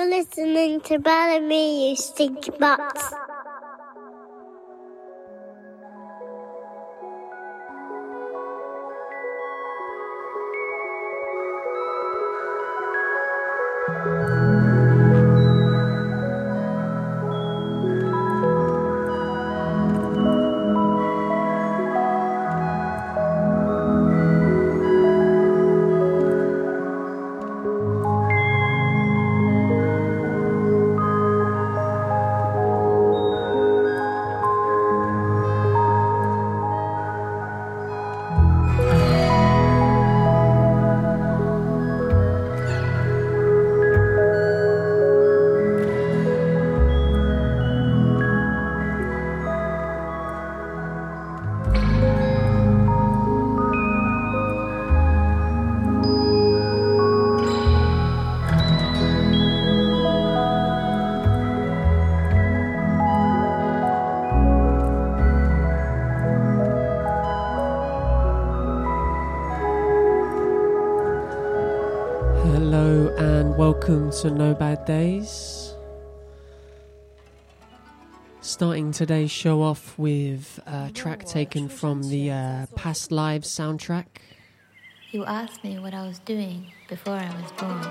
You're listening to Balamii, you stinky butts. welcome to No Bad Days. Starting today's show off with a track taken from the uh, Past Lives soundtrack. You asked me what I was doing before I was born.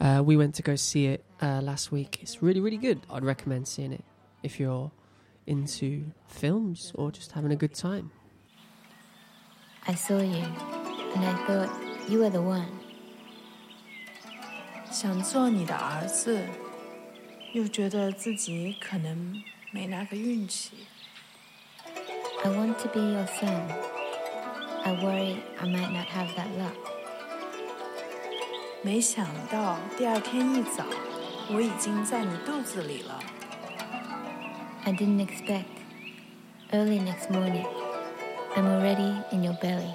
Uh, we went to go see it uh, last week. It's really, really good. I'd recommend seeing it if you're into films or just having a good time. I saw you and I thought, you were the one. 想做你的儿子，又觉得自己可能没那个运气。I want to be your son. I worry I might not have that luck. 没想到第二天一早，我已经在你肚子里了。I didn't expect. Early next morning, I'm already in your belly.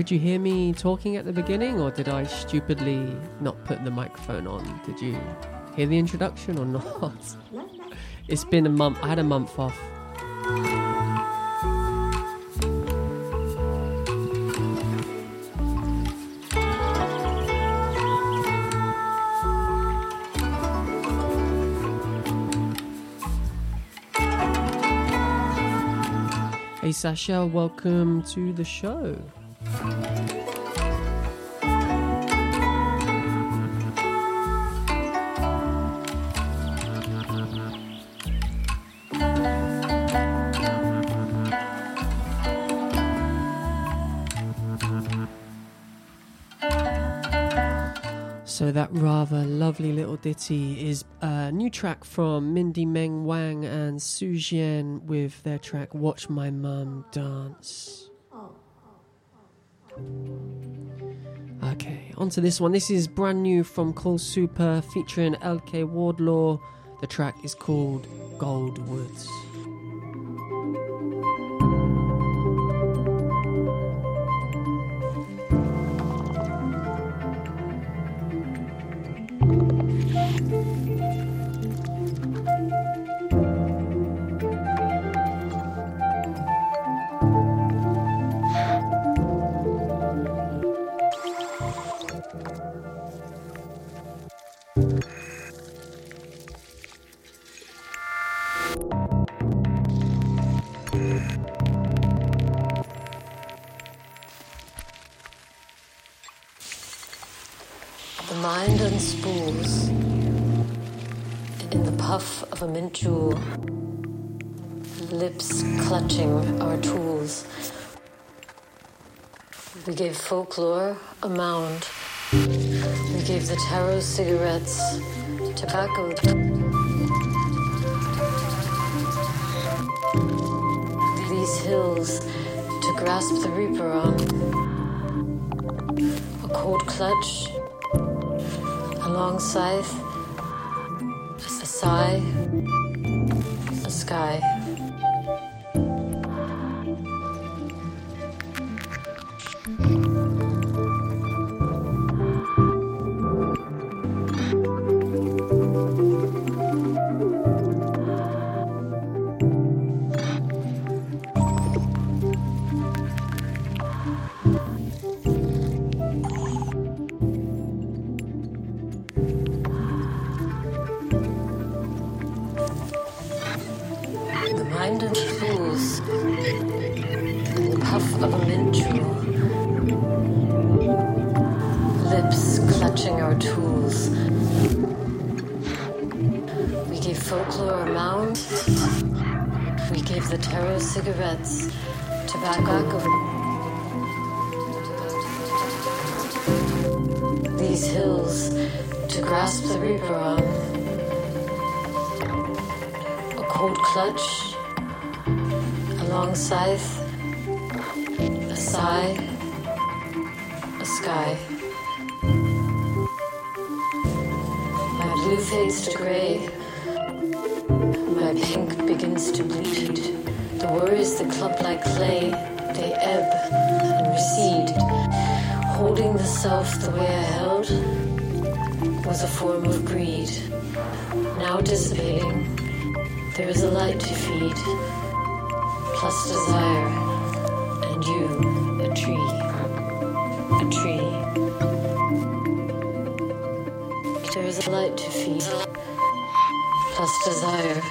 could you hear me talking at the beginning, or did I stupidly not put the microphone on? Did you hear the introduction or not? It's been a month. I had a month off. Hey Sasha, welcome to the show. Lovely little ditty is a new track from Mindy Meng Wang and Su Jian with their track Watch My Mum Dance. Okay, on to this one. This is brand new from Cole Super featuring LK Wardlaw. The track is called Gold Woods. Jewel, lips clutching our tools. We gave folklore a mound. We gave the tarot cigarettes, tobacco. These hills to grasp the reaper on. A cold clutch a long scythe, a sigh, sky. Blue to gray, my pink begins to bleed. The worries that clump like clay, they ebb and recede. Holding the self the way I held was a form of greed. Now dissipating, there is a light to feed, plus desire, and you, a tree, a tree. There is a light to feed, plus desire,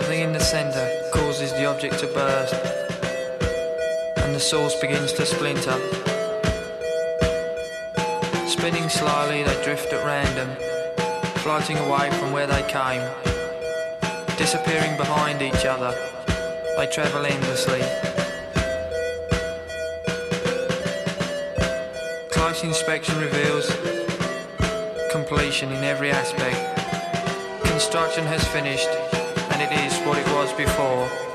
something in the centre causes the object to burst, and the source begins to splinter. Spinning slyly, they drift at random, floating away from where they came, disappearing behind each other. They travel endlessly. Close inspection reveals completion in every aspect. Construction has finished, before.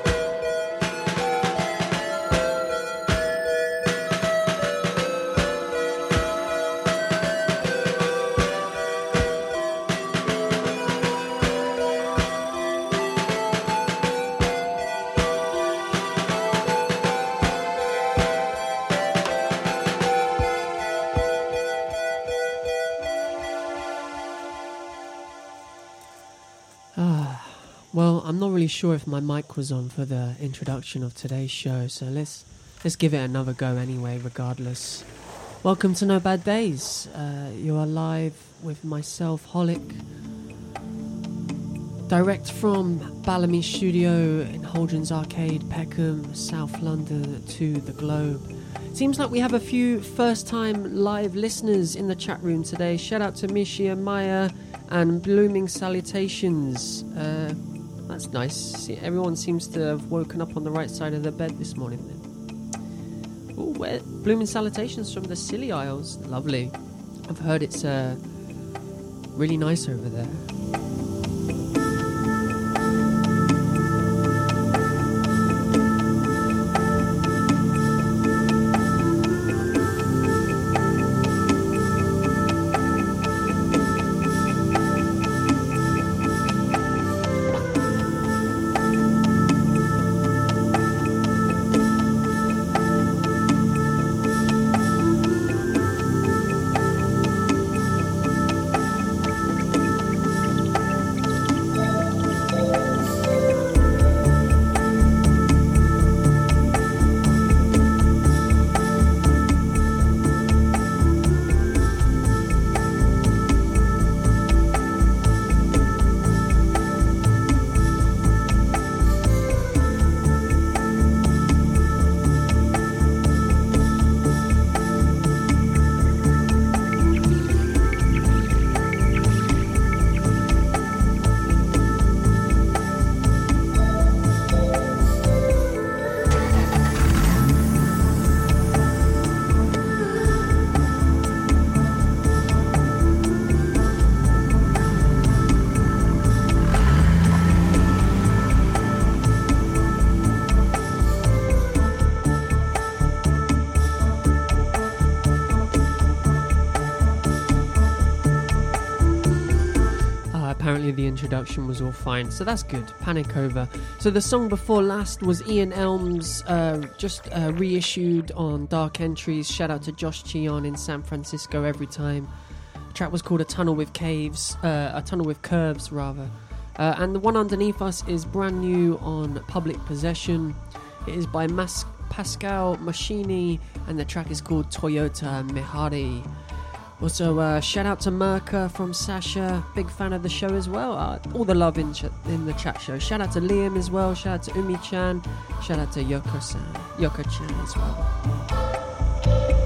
Sure if my mic was on for the introduction of today's show, so let's let's give it another go anyway. Regardless, welcome to No Bad Days. Uh, you are live with myself, Hollick, direct from Balamii Studio in Holdron's Arcade, Peckham, South London, to the globe. Seems like we have a few first-time live listeners in the chat room today. Shout out to Mishia Maya and blooming salutations. Uh, that's nice. See, everyone seems to have woken up on the right side of the bed this morning. Then, where blooming salutations from the Scilly Isles. Lovely. I've heard it's uh, really nice over there. Introduction was all fine, so that's good. Panic over. So the song before last was Ian Elms, uh, just uh, reissued on Dark Entries. Shout out to Josh Cheon in San Francisco every time. The track was called A Tunnel with Caves, uh, A Tunnel with Curves, rather. Uh, and the one underneath us is brand new on Public Possession. It is by Mas- Pascal Machini, and the track is called Toyota Mihari. Also, uh, shout out to Merca from Sasha, big fan of the show as well. Uh, all the love in, ch- in the chat show. Shout out to Liam as well. Shout out to Umi Chan. Shout out to Yoko San, Yoko Chan as well.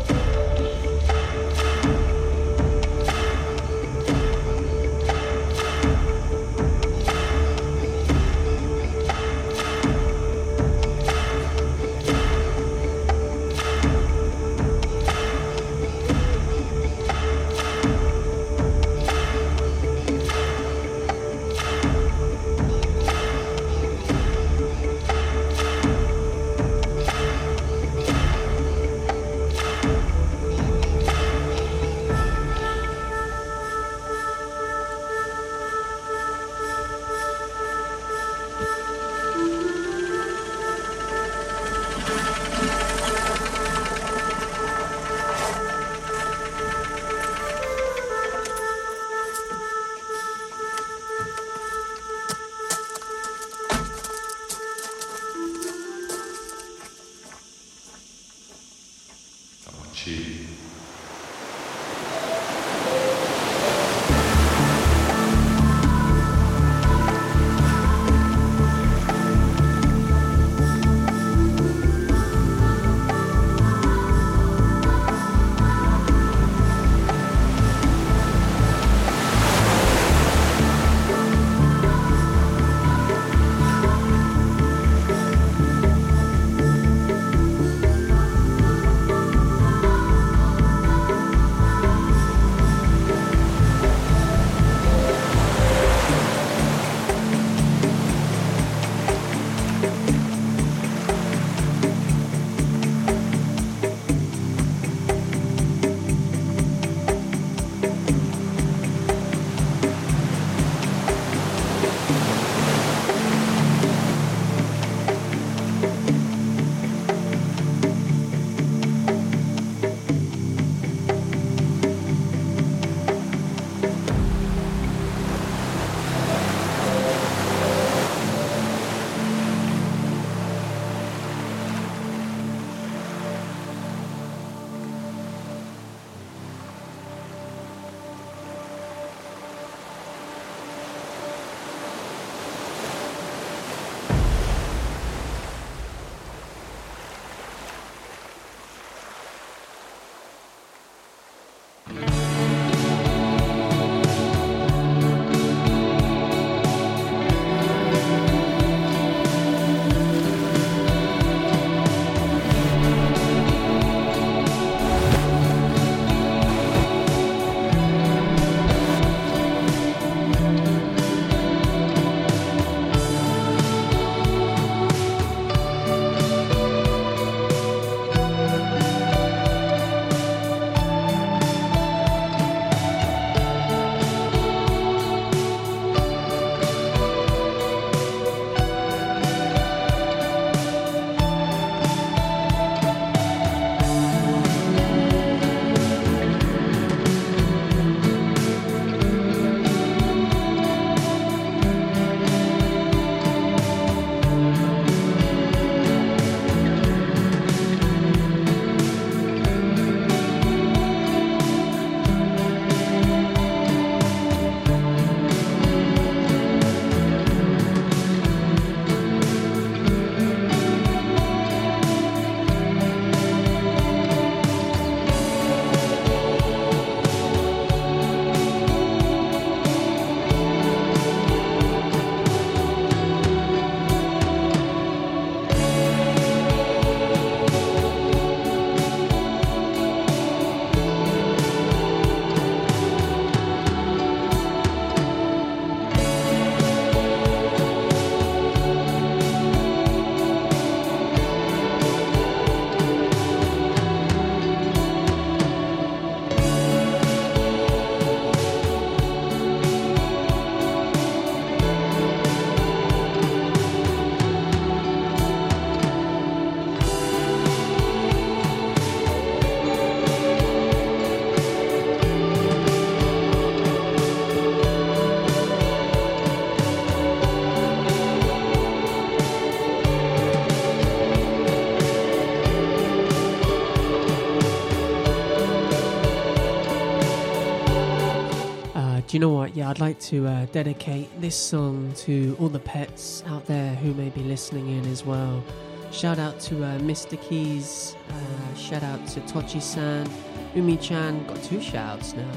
You know what? Yeah, I'd like to uh, dedicate this song to all the pets out there who may be listening in as well. Shout out to uh, Mr. Keys. Uh, shout out to Tochi San. Umi Chan. Got two shouts now.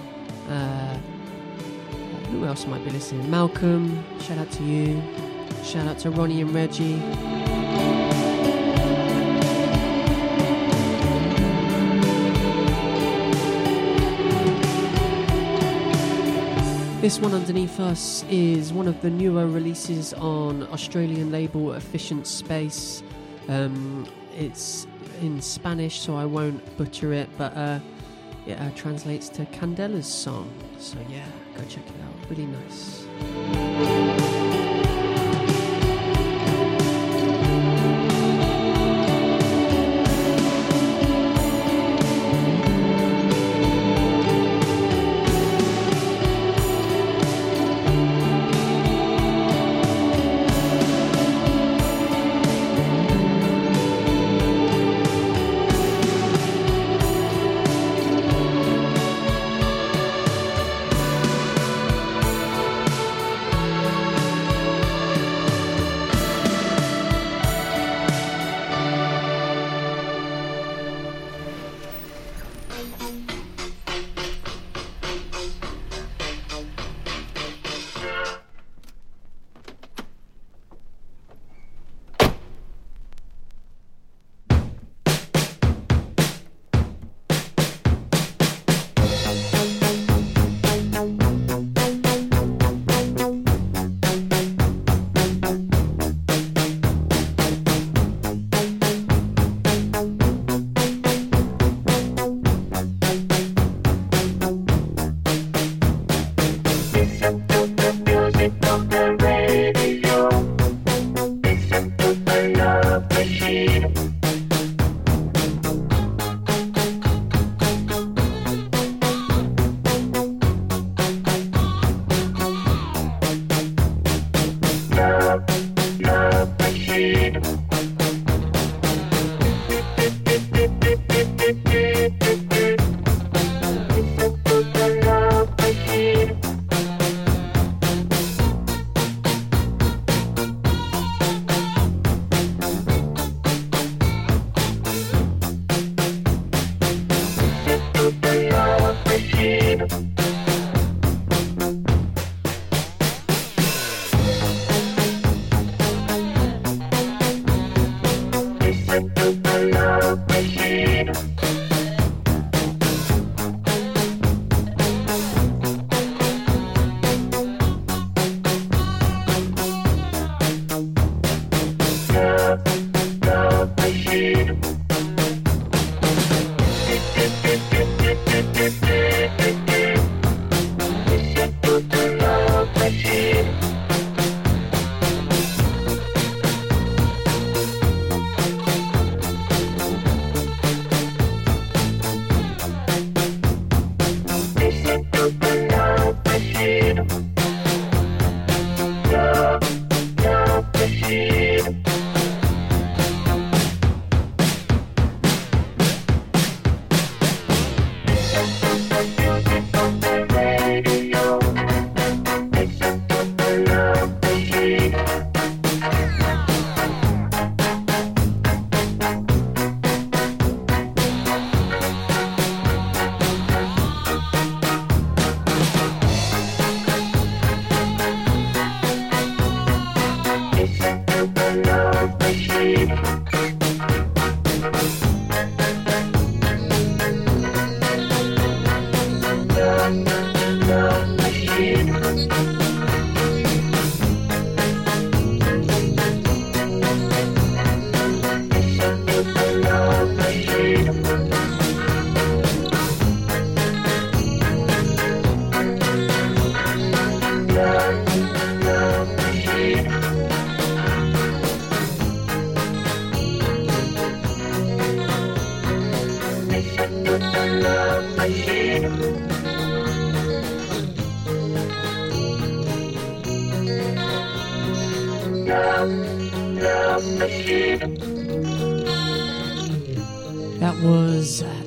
Uh, who else might be listening? Malcolm. Shout out to you. Shout out to Ronnie and Reggie. This one underneath us is one of the newer releases on Australian label Efficient Space. Um, it's in Spanish, so I won't butcher it, but uh, it uh, translates to Candela's song. So yeah, go check it out. Really nice.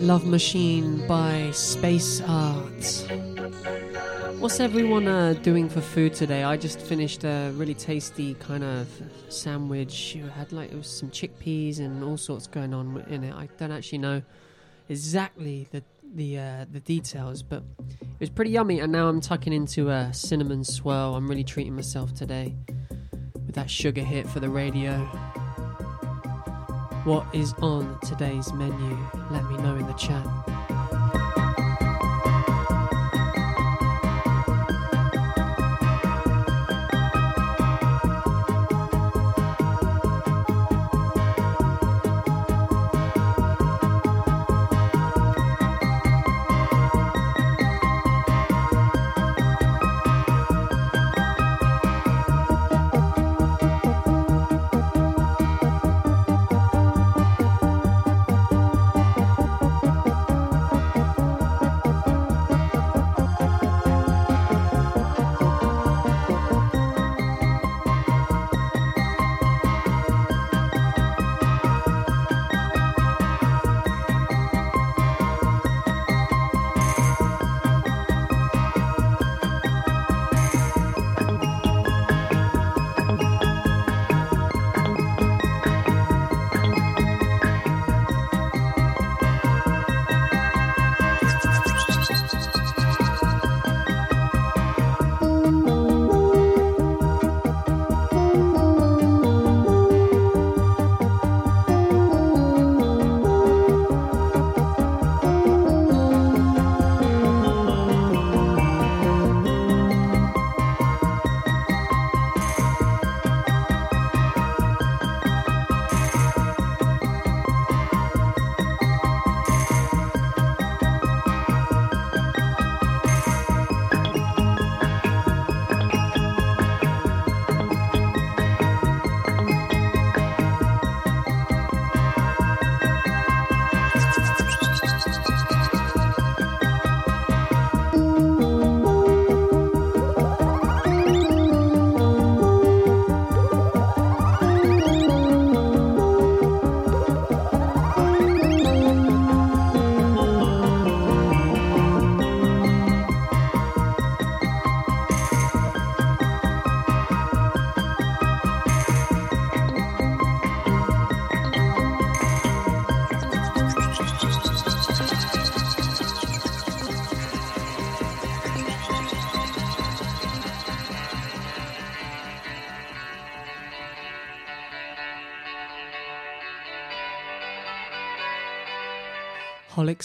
Love Machine by Space Art. What's everyone uh, doing for food today? I just finished a really tasty kind of sandwich. It had like it was some chickpeas and all sorts going on in it. I don't actually know exactly the the uh, the details, but it was pretty yummy. And now I'm tucking into a cinnamon swirl. I'm really treating myself today with that sugar hit for the radio. What is on today's menu? Let me know in the chat.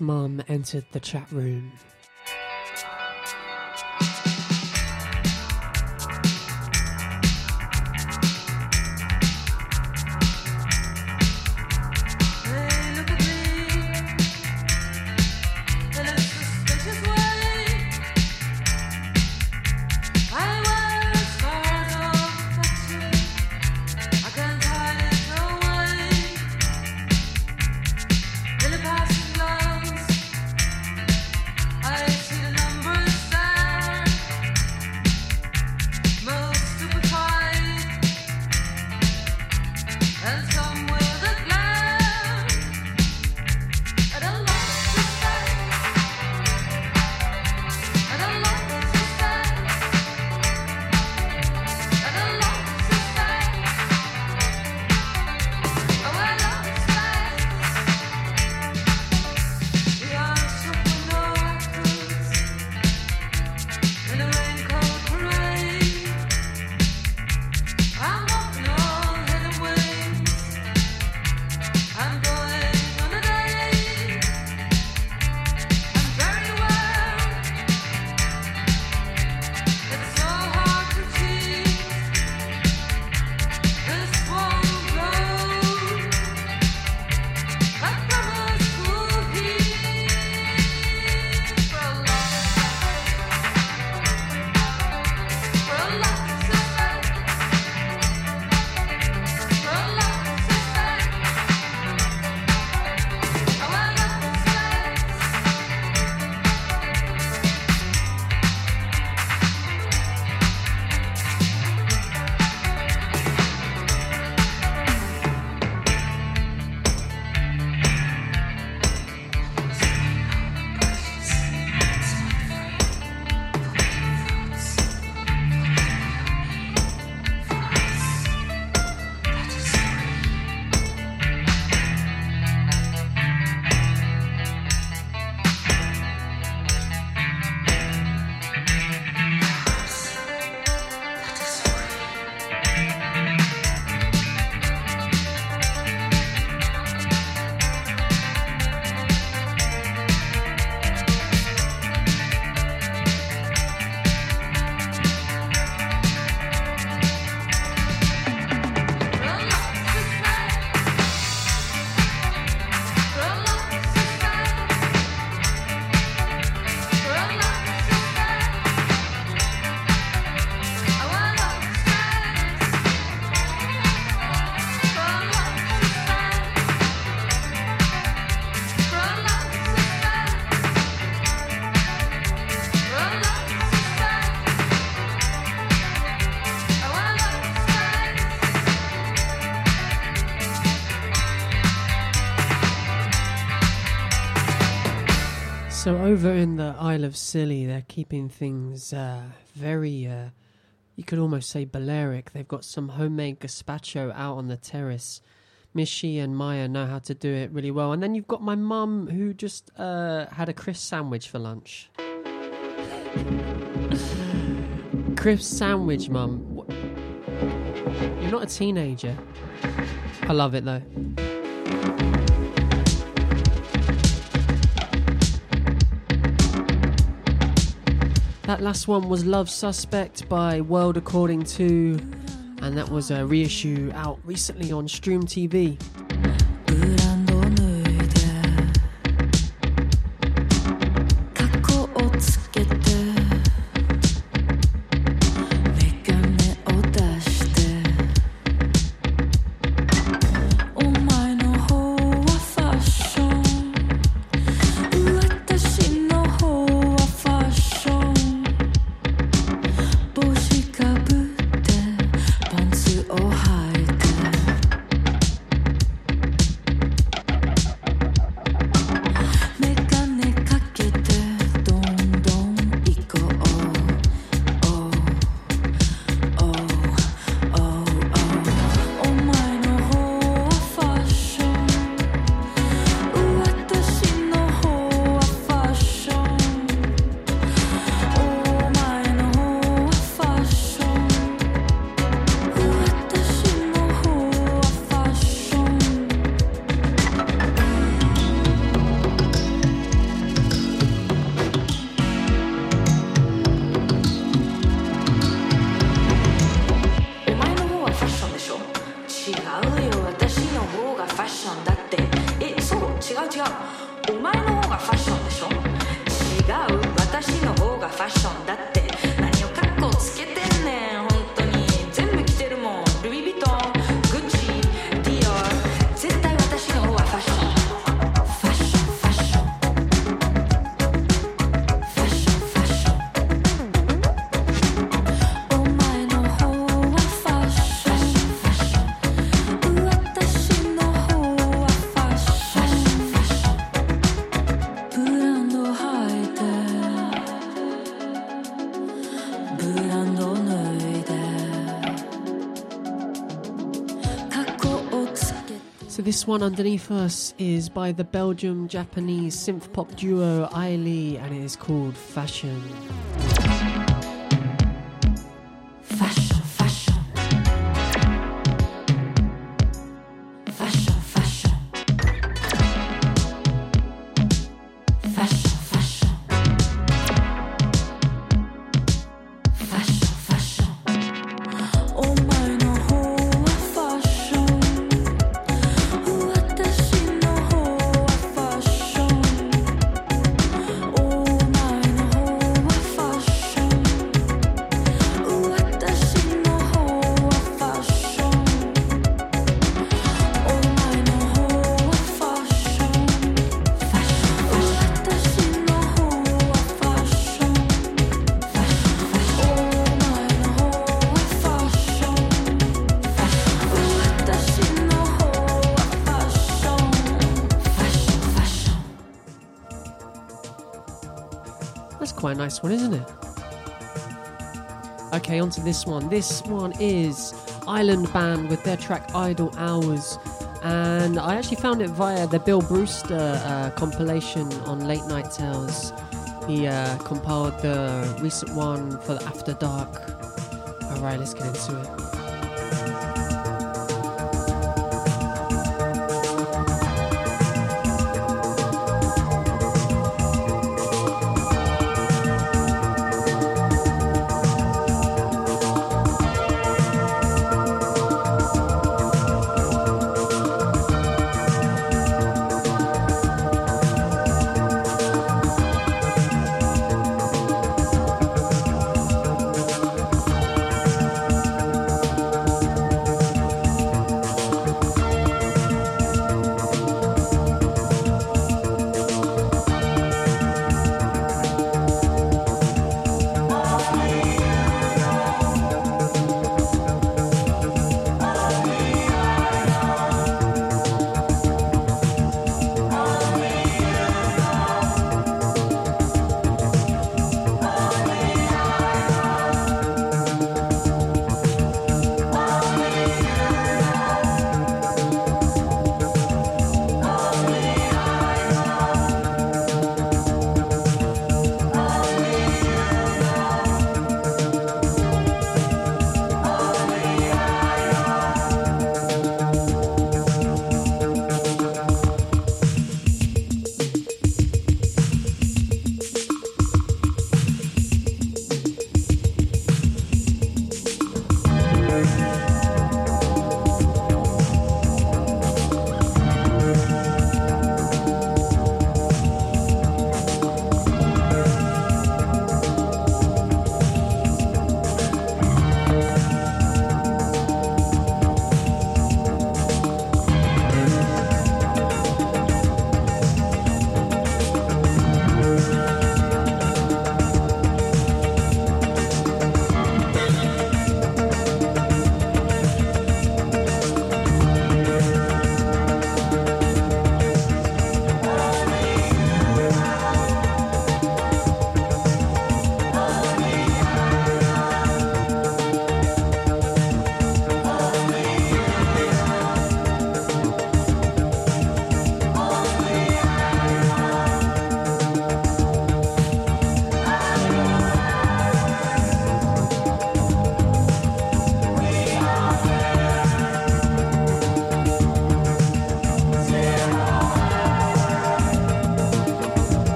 Mum entered the chat room. So over in the Isle of Scilly, they're keeping things uh, very, uh, you could almost say Balearic. They've got some homemade gazpacho out on the terrace. Mishi and Maya know how to do it really well. And then you've got my mum who just uh, had a crisp sandwich for lunch. crisp sandwich, mum. You're not a teenager. I love it though. That last one was Love Suspect by World According to, and that was a reissue out recently on Stream TV. This one underneath us is by the Belgium Japanese synth pop duo Ailey and it is called Fashion. nice one, isn't it? Okay, on to this one. This one is Island Band with their track Idle Hours. And I actually found it via the Bill Brewster uh, compilation on Late Night Tales. He uh, compiled the recent one for the After Dark. Alright, let's get into it.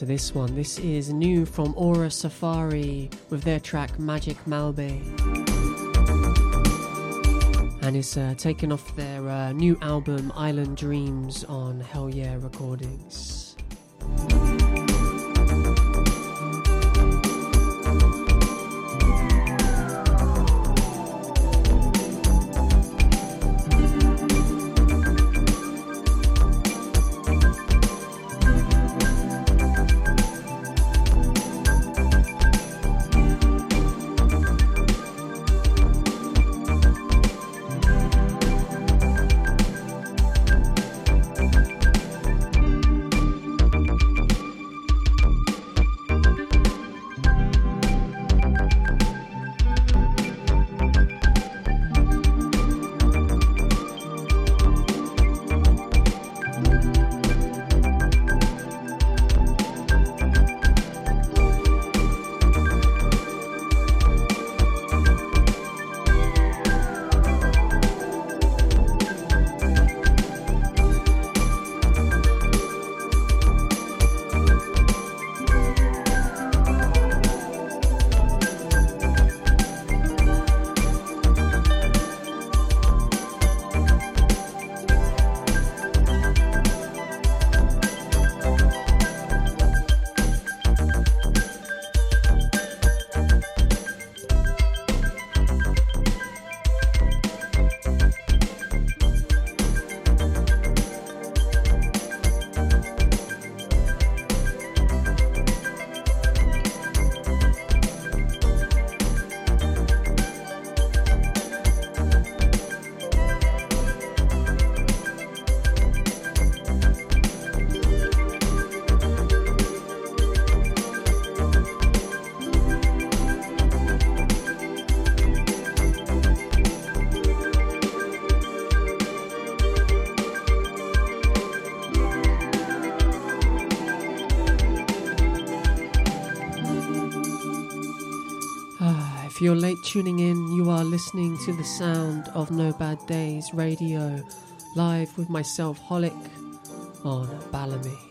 To this one. This is new from Aura Safari with their track Magic Malbe. And it's uh, taken off their uh, new album Island Dreams on Hell Yeah Recordings. Tuning in, you are listening to the sound of No Bad Days Radio, live with myself, Hollick, on Balamii.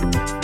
you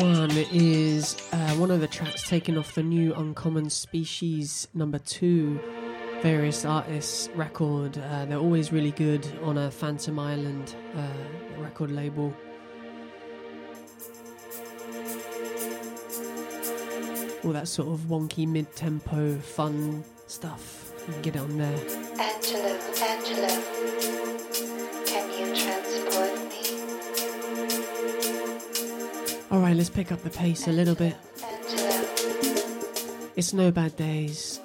one is uh, one of the tracks taken off the new Uncommon Species number two various artists record. Uh, they're always really good on a Phantom Island uh, record label. All that sort of wonky mid-tempo fun stuff. Get it on there. Angelo, Angelo, All right, let's pick up the pace a little bit. It's no bad days.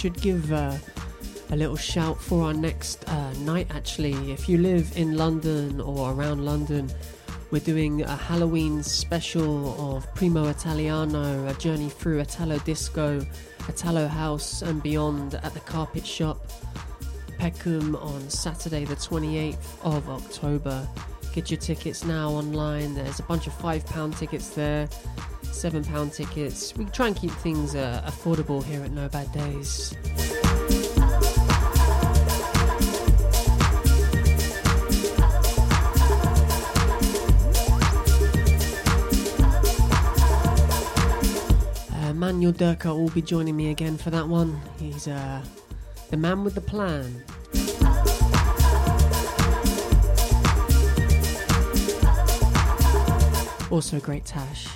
Should give uh, a little shout for our next uh, night. Actually, if you live in London or around London, we're doing a Halloween special of Primo Italiano, a journey through Italo disco, Italo house, and beyond at the Carpet Shop, Peckham on Saturday, the 28th of October. Get your tickets now online. There's a bunch of £5 tickets there, £7 tickets. We try and keep things uh, affordable here at No Bad Days. Uh, Manuel Durka will be joining me again for that one. He's uh, the man with the plan. Also, great Tash.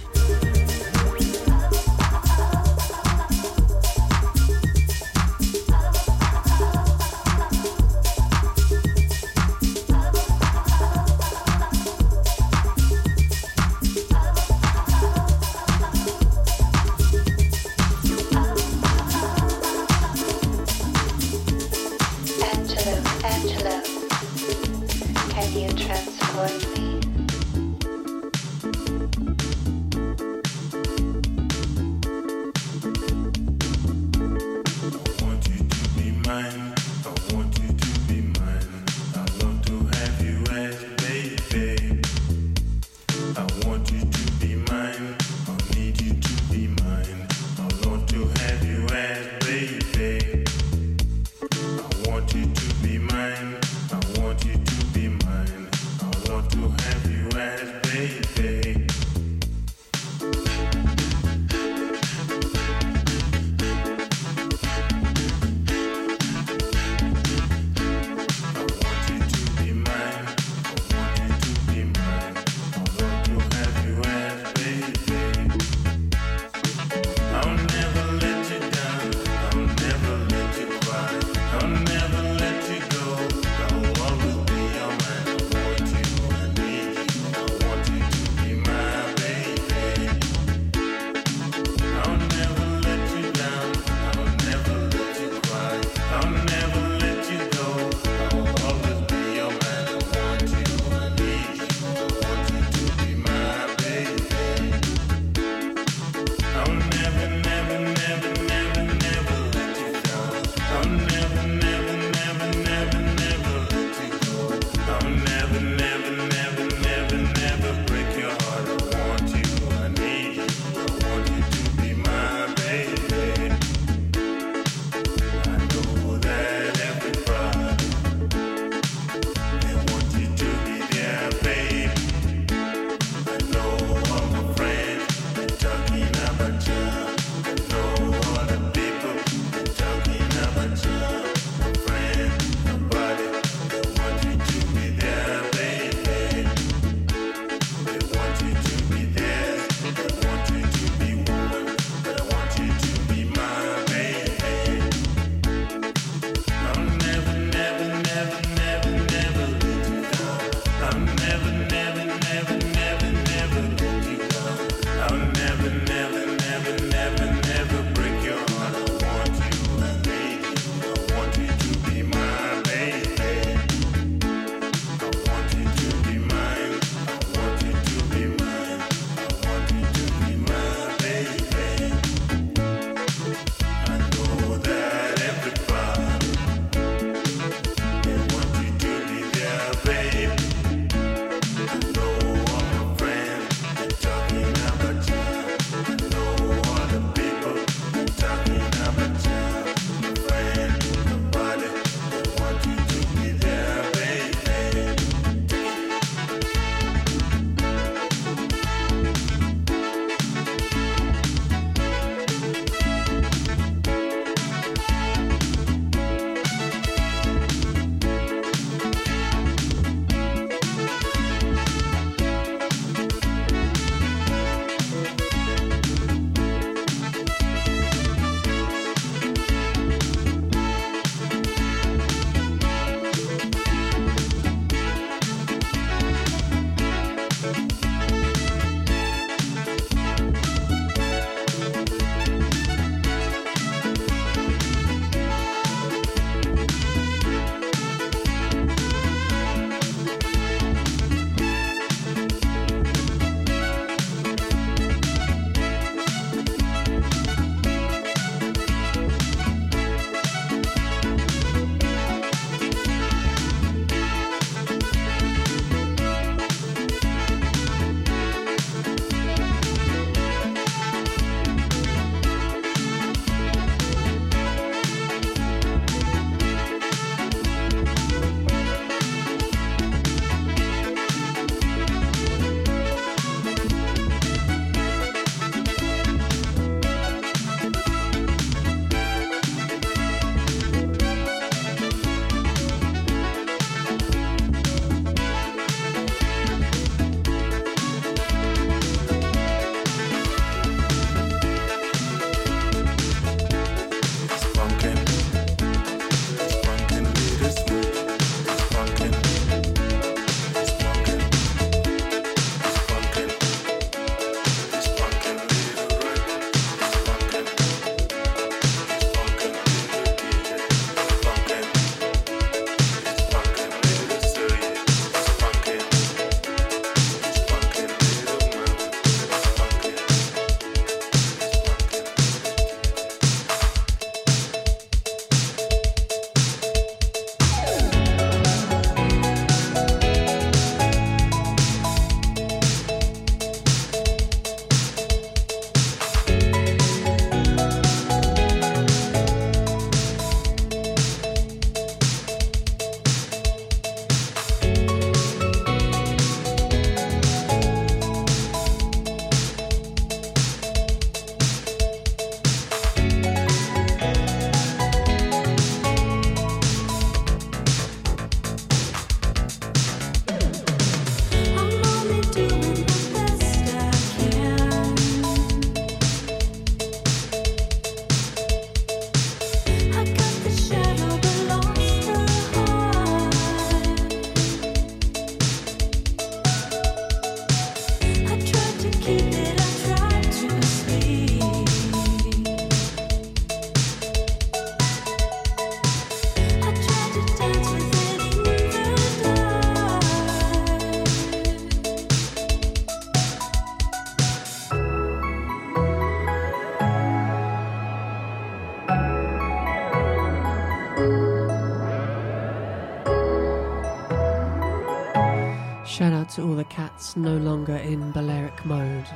Cats no longer in Balearic mode.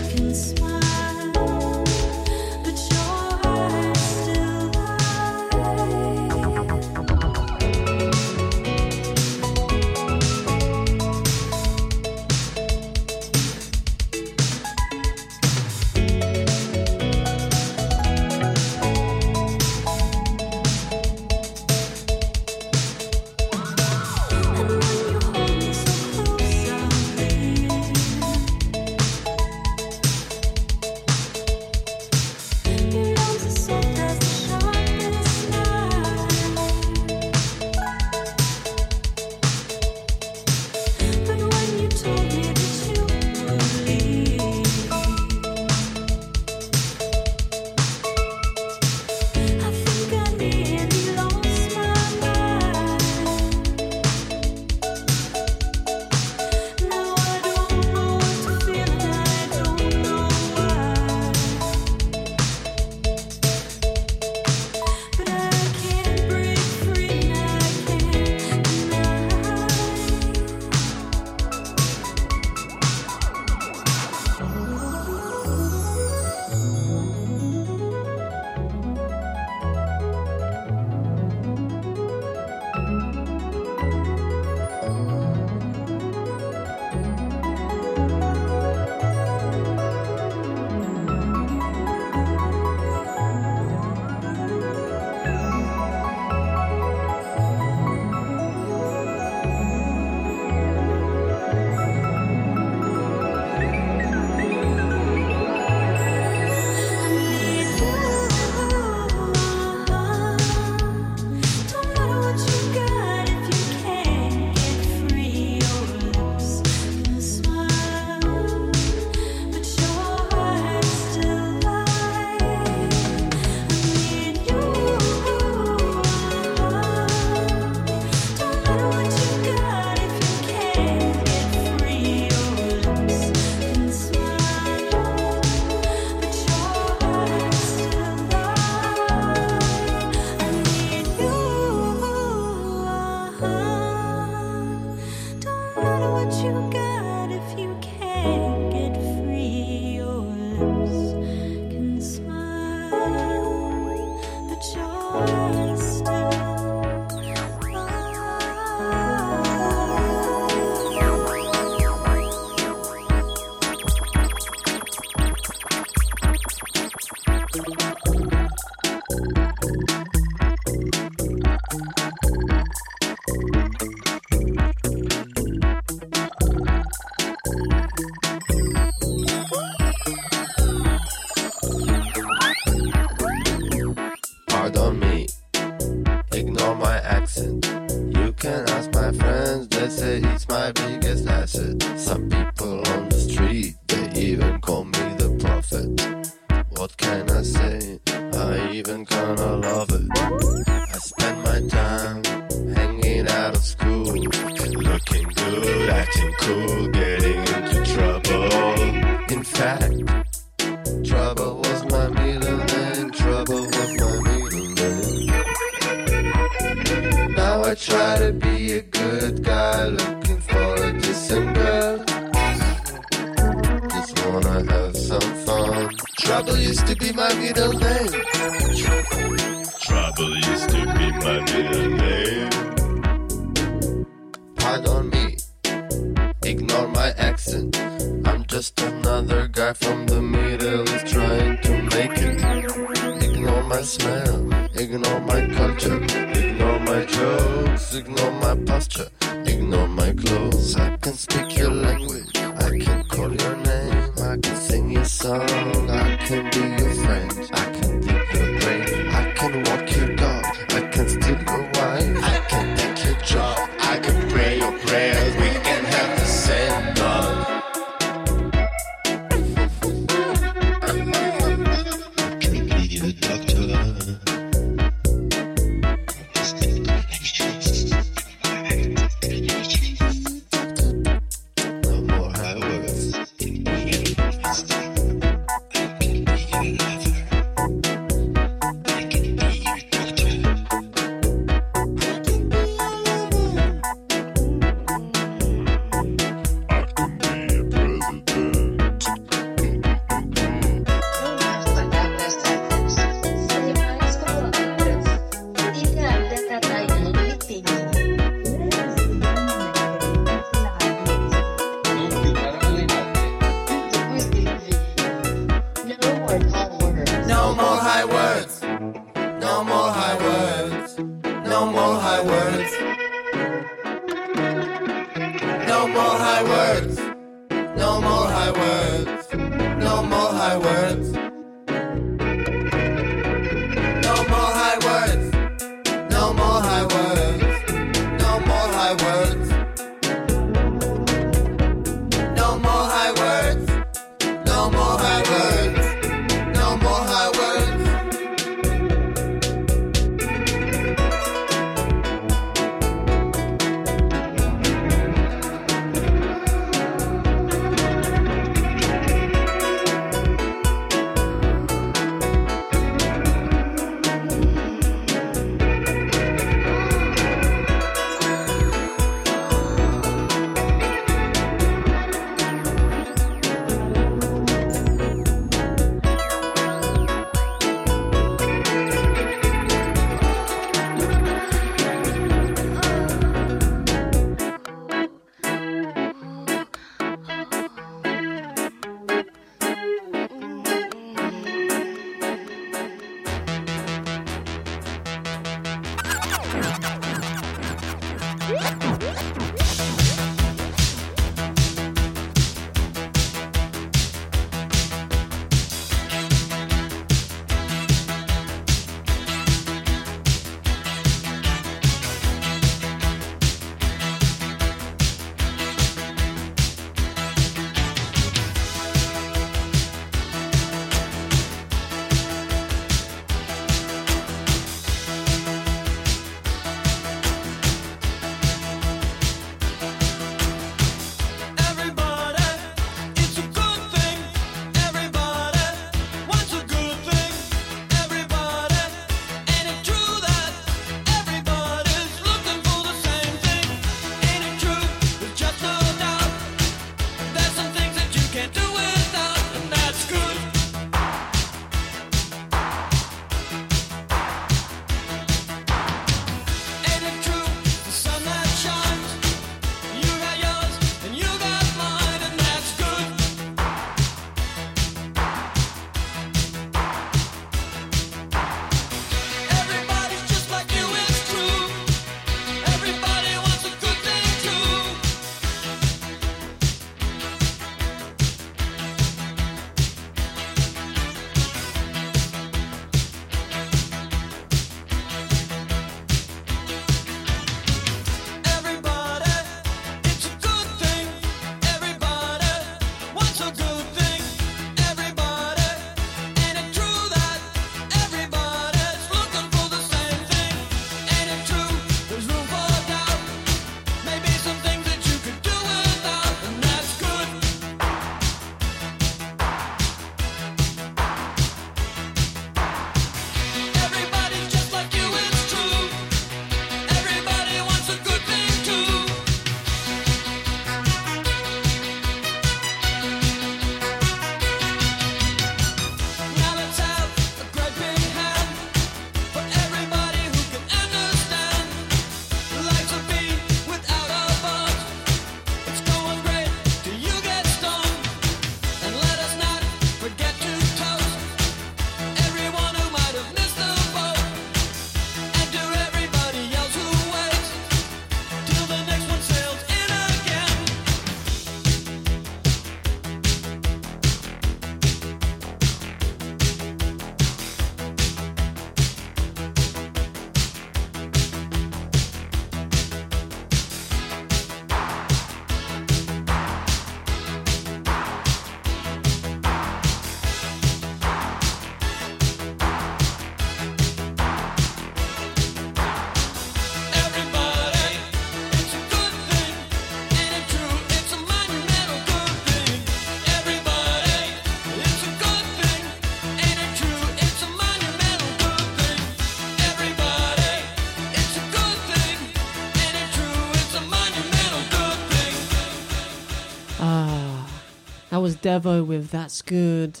Was Devo with That's Good.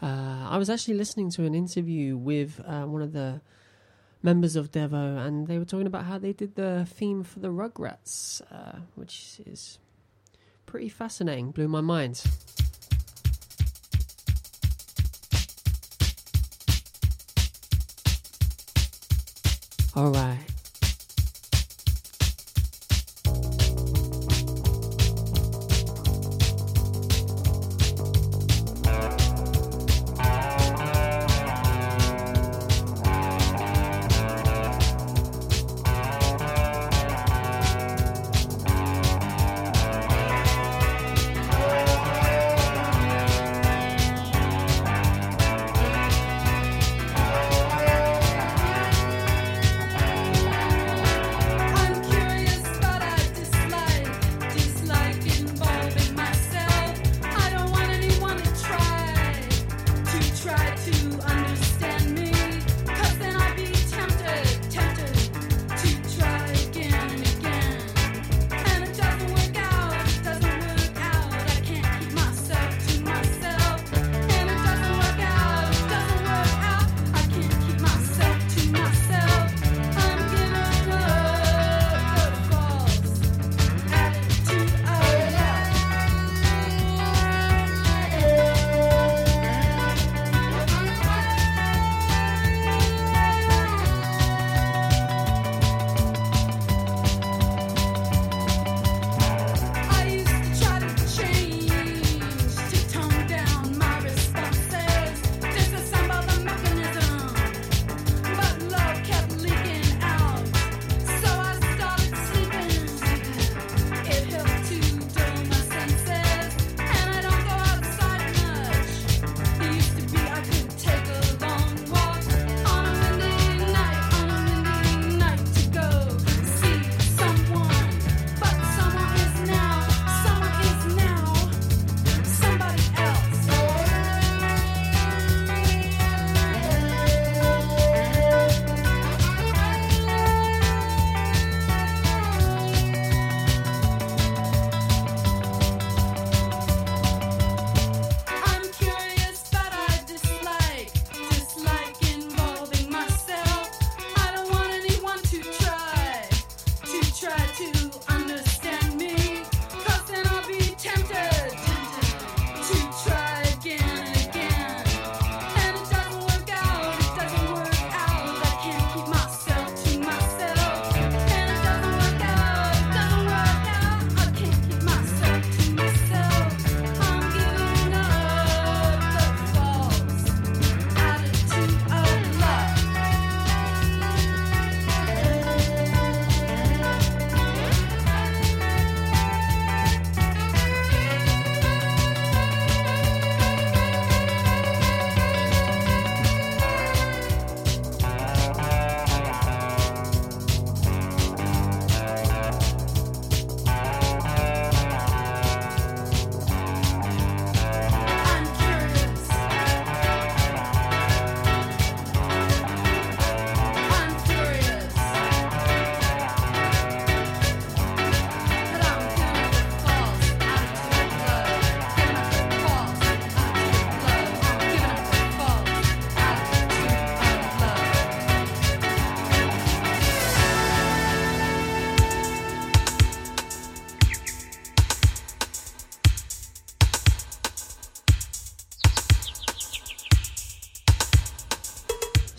Uh, I was actually listening to an interview with uh, one of the members of Devo, and they were talking about how they did the theme for the Rugrats, uh, which is pretty fascinating. Blew my mind. All right.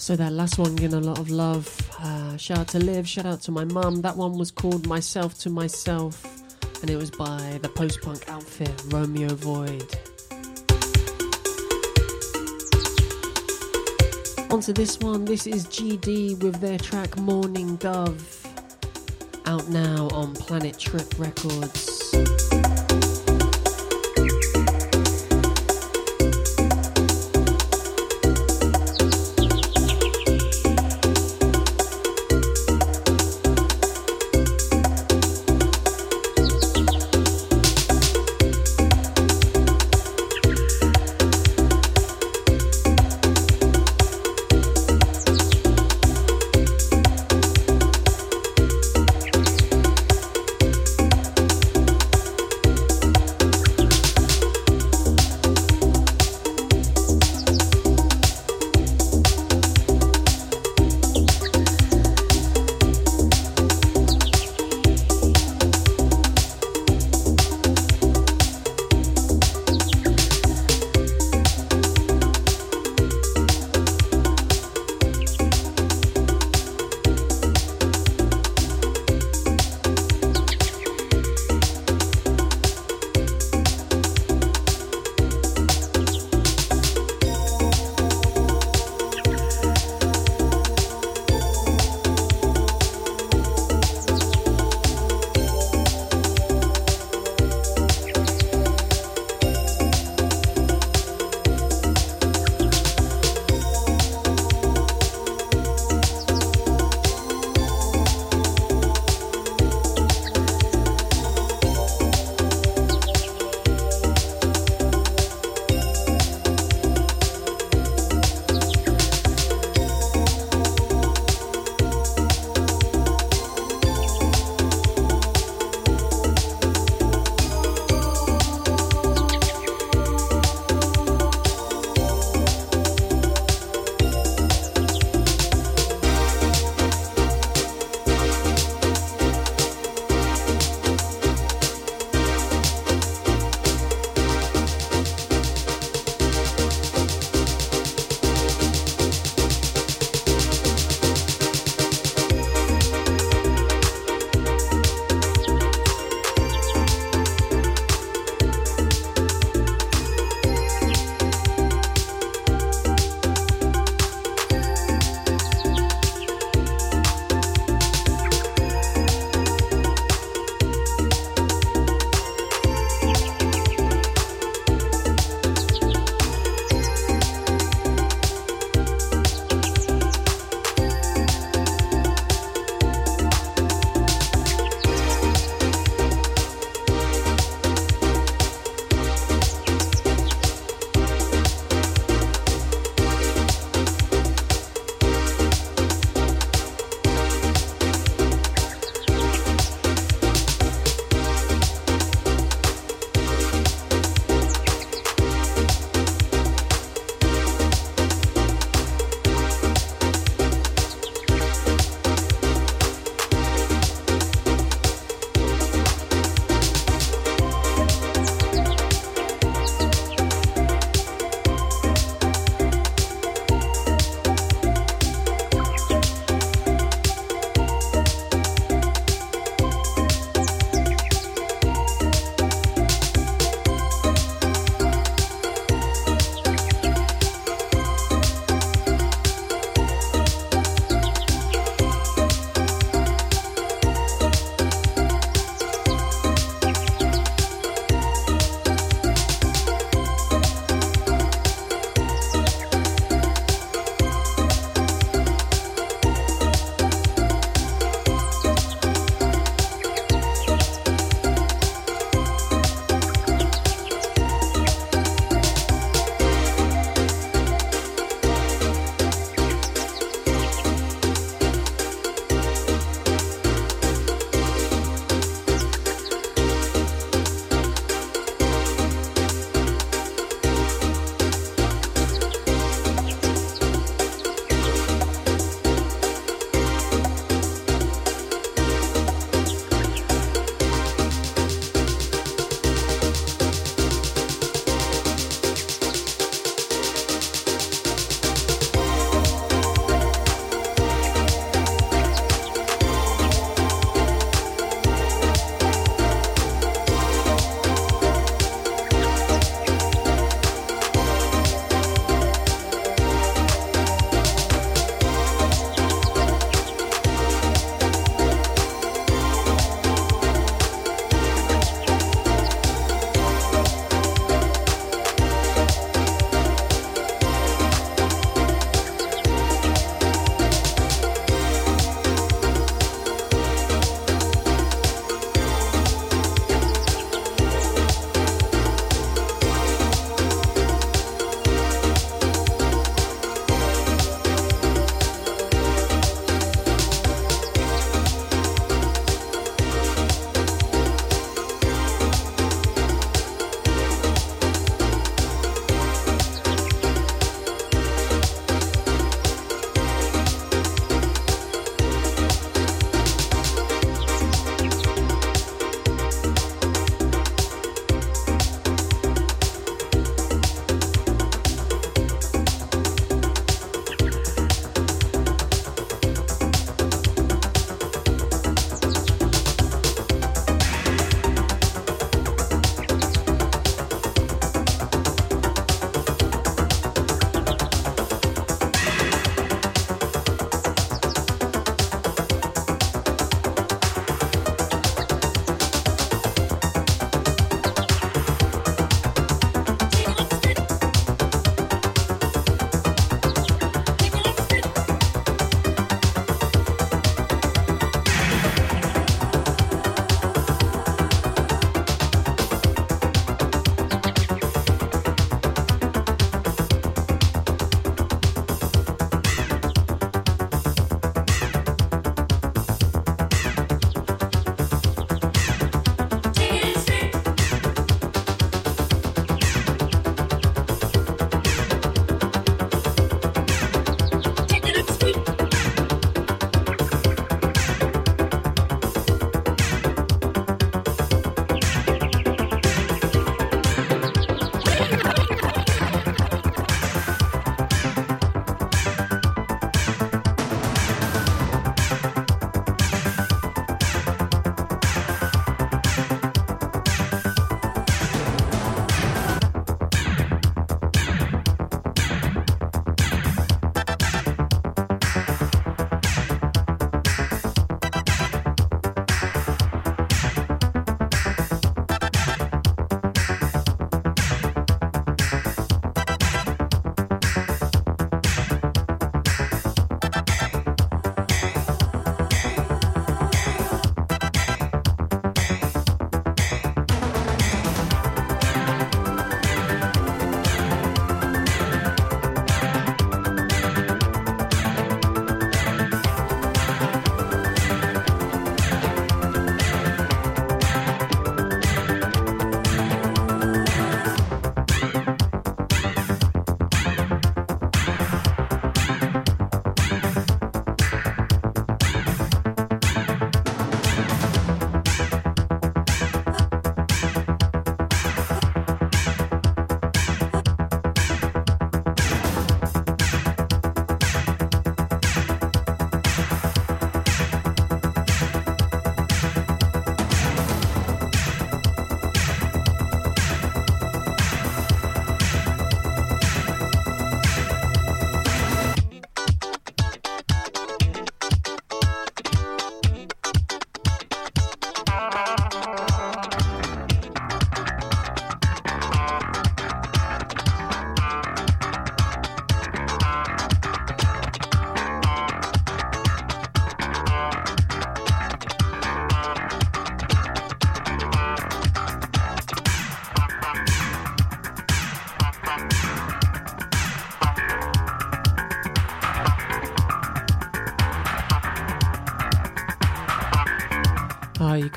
So that last one getting a lot of love. Uh, shout out to Liv, shout out to my mum. That one was called Myself to Myself, and it was by the post punk outfit Romeo Void. Onto this one, this is Gee Dee with their track Morning Dove, out now on Planet Trip Records.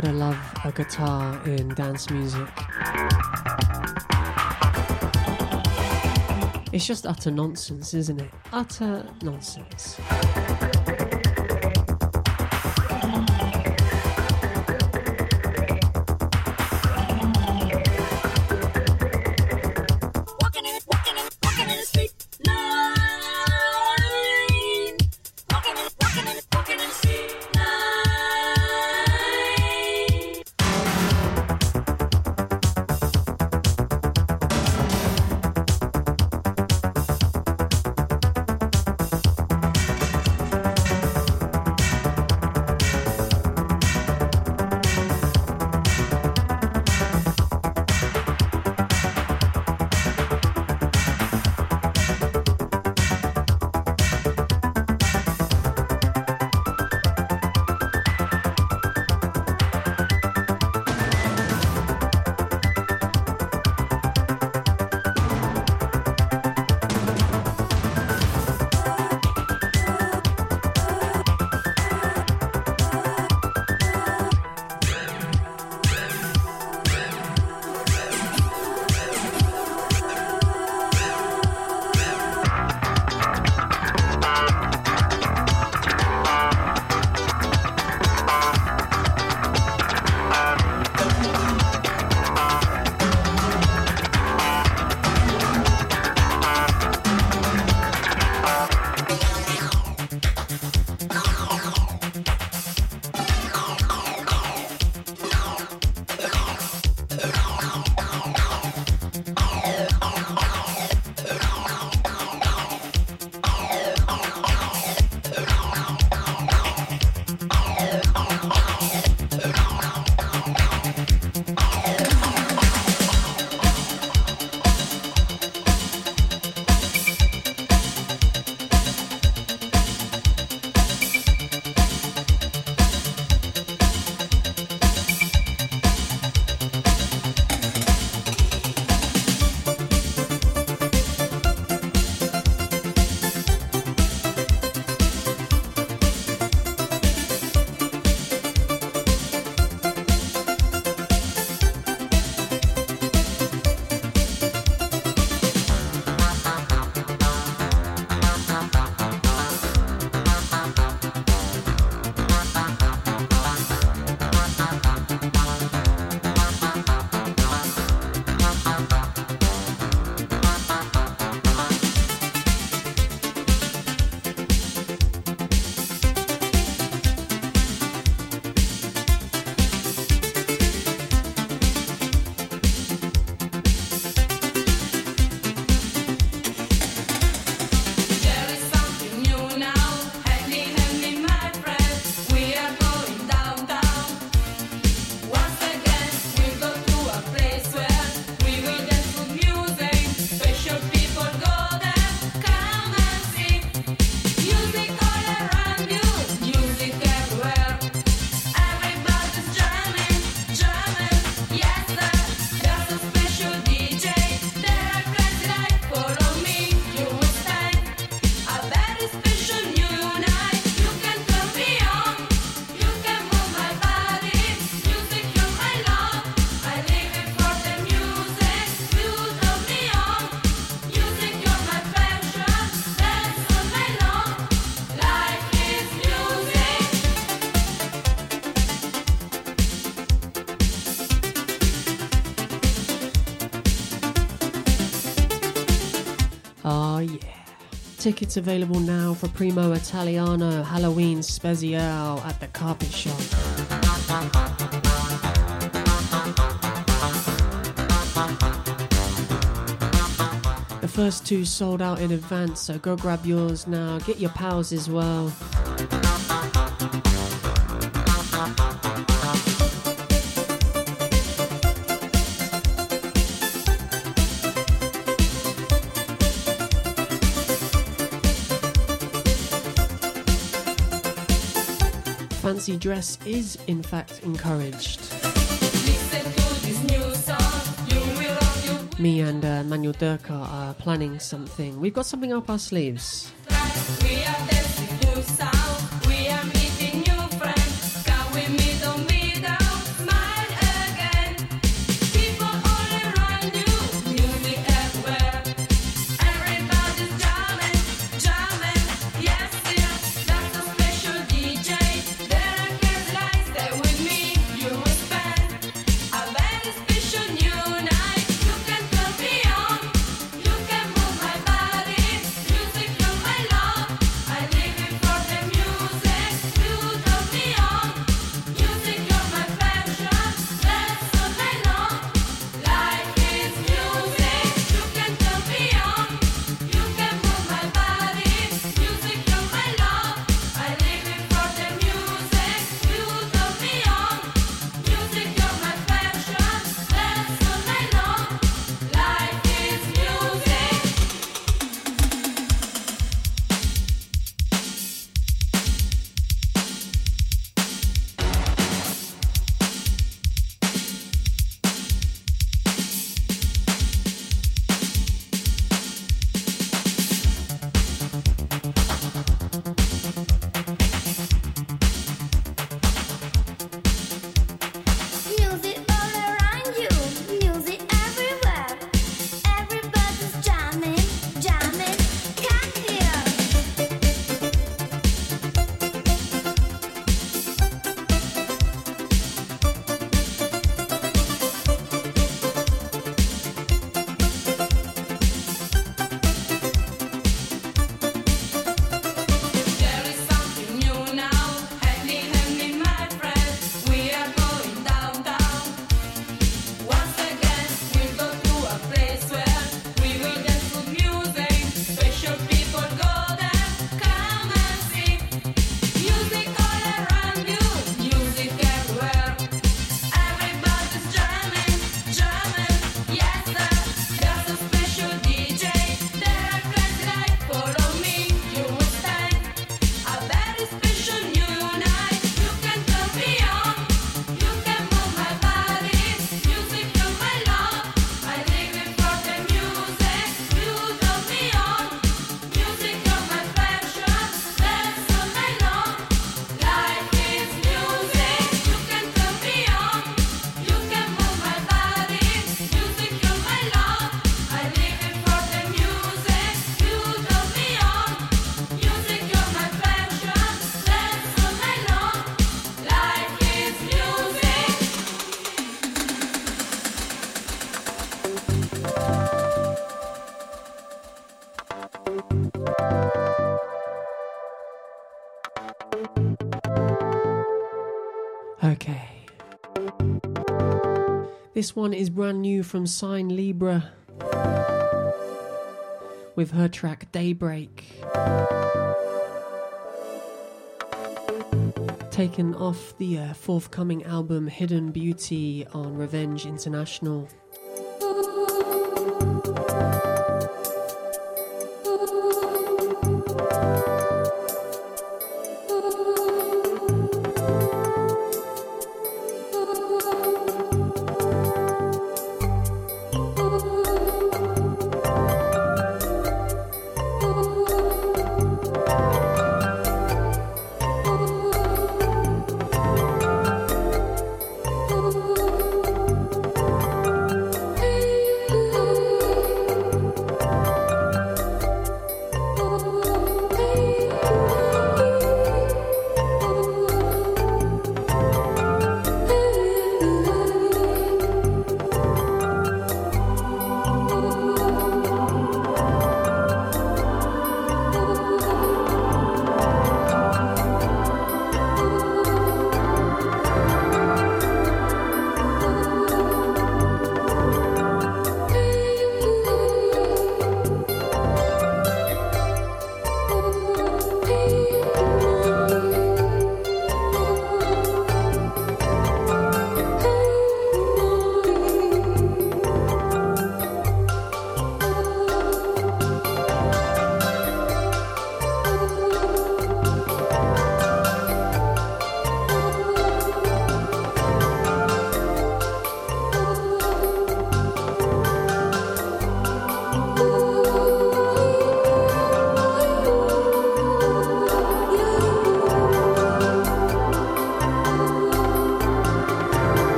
Gotta love a guitar in dance music. It's just utter nonsense, isn't it? Utter nonsense. Tickets available now for Primo Italiano Halloween Special at the Carpet Shop. The first two sold out in advance, so go grab yours now. Get your pals as well. Fancy dress is, in fact, encouraged. Me and uh, Manuel Durka are planning something. We've got something up our sleeves. This one is brand new from Sign Libra with her track Daybreak. Taken off the uh, forthcoming album Hidden Beauty on Revenge International.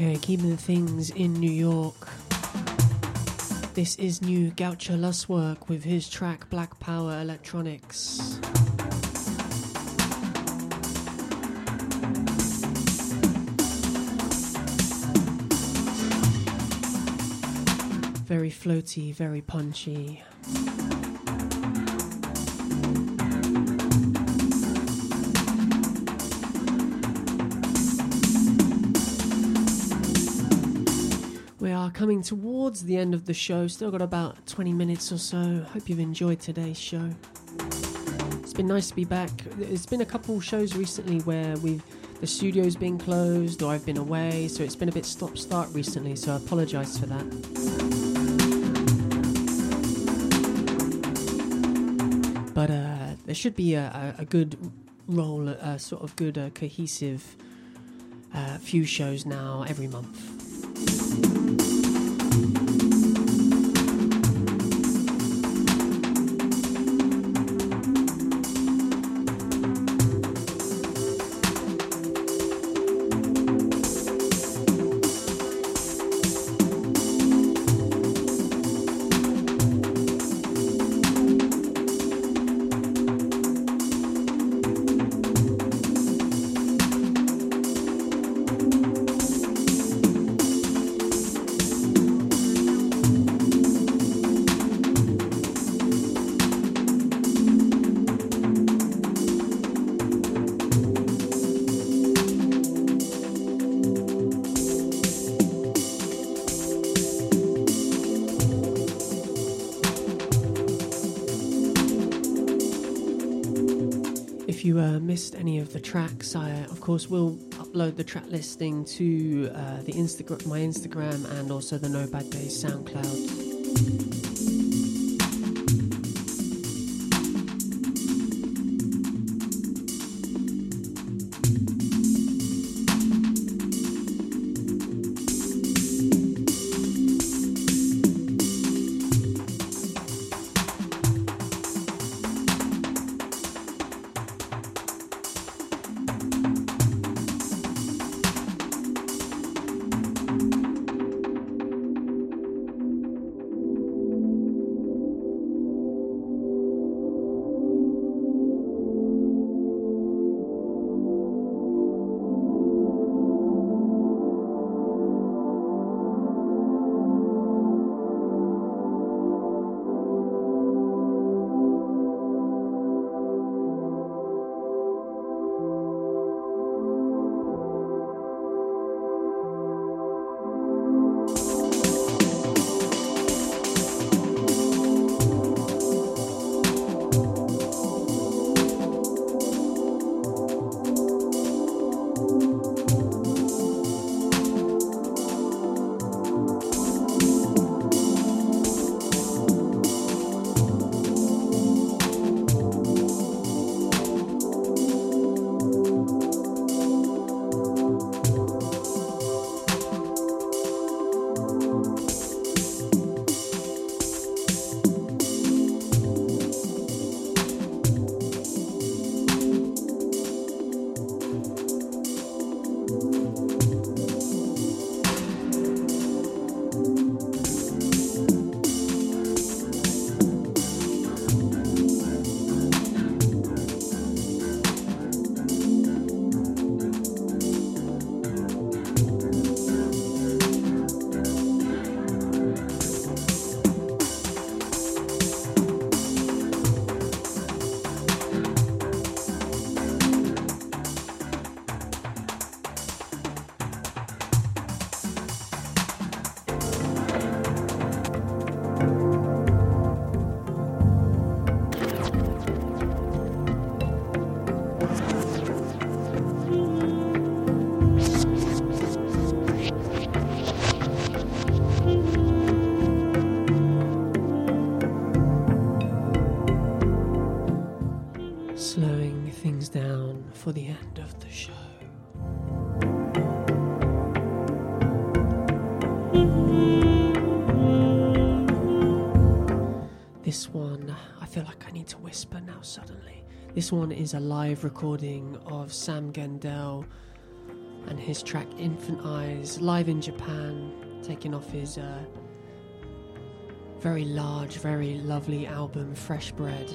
Okay, keeping things in New York. This is new Goucher Lustwerk with his track Black Power Electronics. Very floaty, very punchy. Coming towards the end of the show. Still got about 20 minutes or so. Hope you've enjoyed today's show. It's been nice to be back. There's been a couple shows recently where we've the studio's been closed or I've been away, so it's been a bit stop start recently, so I apologise for that. But uh, there should be a, a, a good roll, a sort of good uh, cohesive uh, few shows now every month. Of the tracks, I of course will upload the track listing to uh, the Instagram, my Instagram, and also the No Bad Days SoundCloud. Suddenly. This one is a live recording of Sam Gendel and his track Infant Eyes, live in Japan, taking off his uh, very large, very lovely album, Fresh Bread.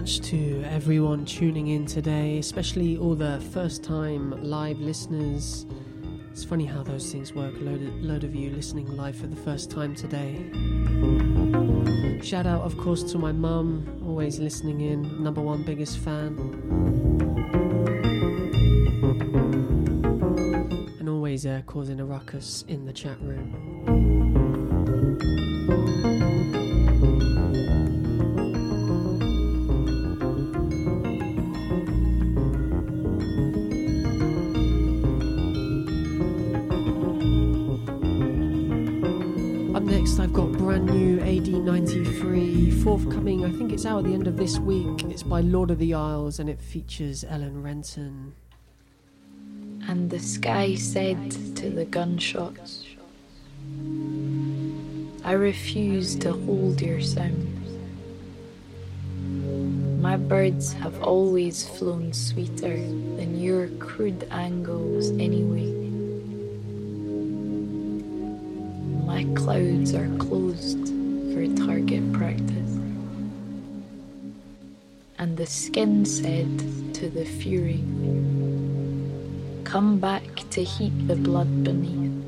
Much to everyone tuning in today, especially all the first time live listeners. It's funny how those things work. A load of, load of you listening live for the first time today. Shout out, of course, to my mum, always listening in, number one biggest fan. And always uh, causing a ruckus in the chat room. It's out at the end of this week. It's by Lord of the Isles and it features Ellen Renton. And the sky said to the gunshots, I refuse to hold your sound. My birds have always flown sweeter than your crude angles anyway. My clouds are closed for target practice. And the skin said to the fury, Come back to heat the blood beneath.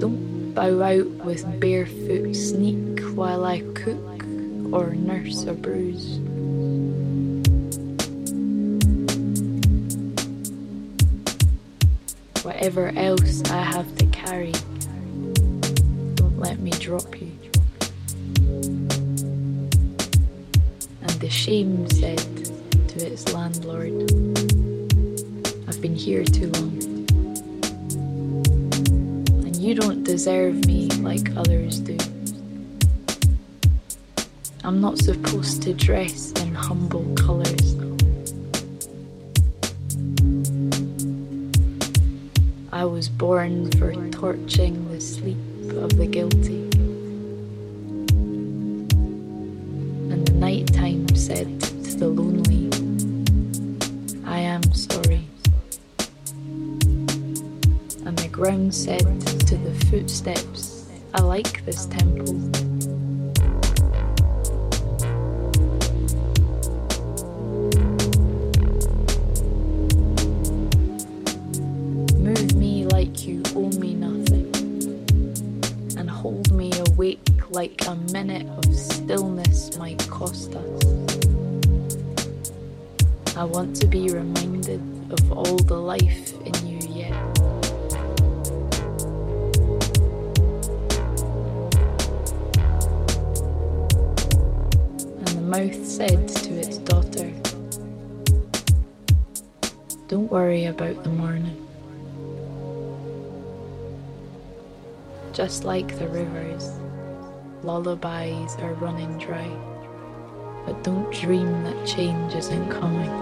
Don't bow out with barefoot sneak while I cook or nurse a bruise. Whatever else I have to carry, don't let me drop you. Shame said to its landlord, I've been here too long. And you don't deserve me like others do. I'm not supposed to dress in humble colours. I was born for torching the sleep of the guilty. Said to the lonely, I am sorry. And the ground said to the footsteps, I like this temple. Move me like you owe me nothing, and hold me awake like a want to be reminded of all the life in you yet. And the mouth said to its daughter, Don't worry about the morning. Just like the rivers, lullabies are running dry. But don't dream that change isn't coming.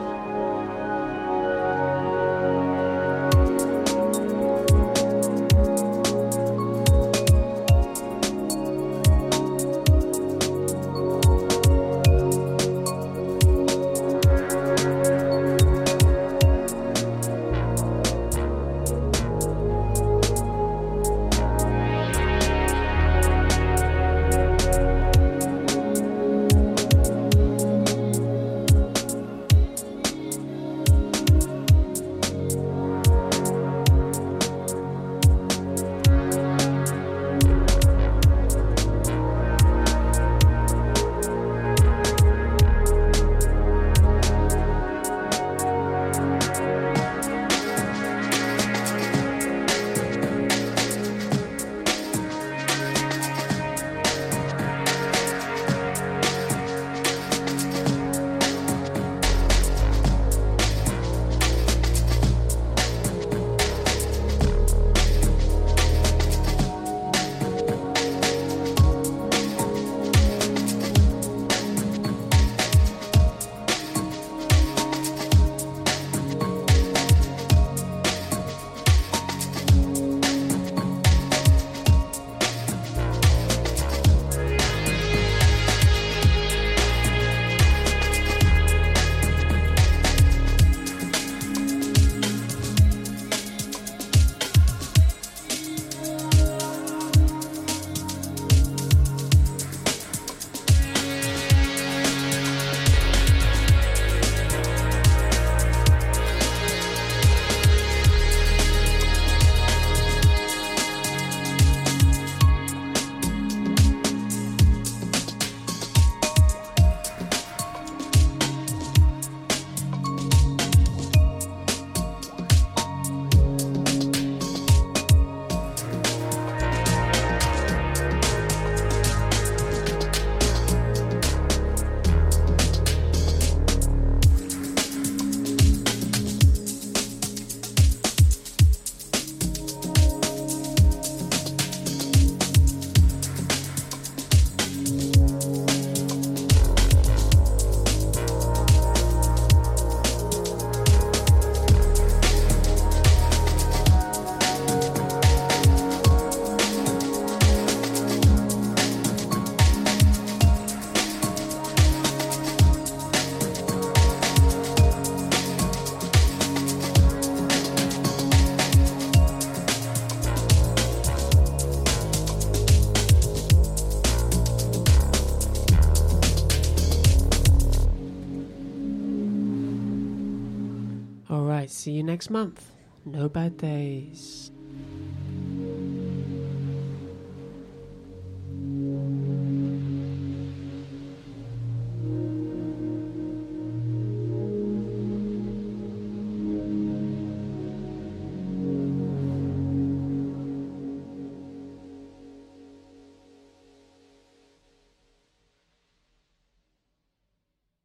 See you next month. No bad days.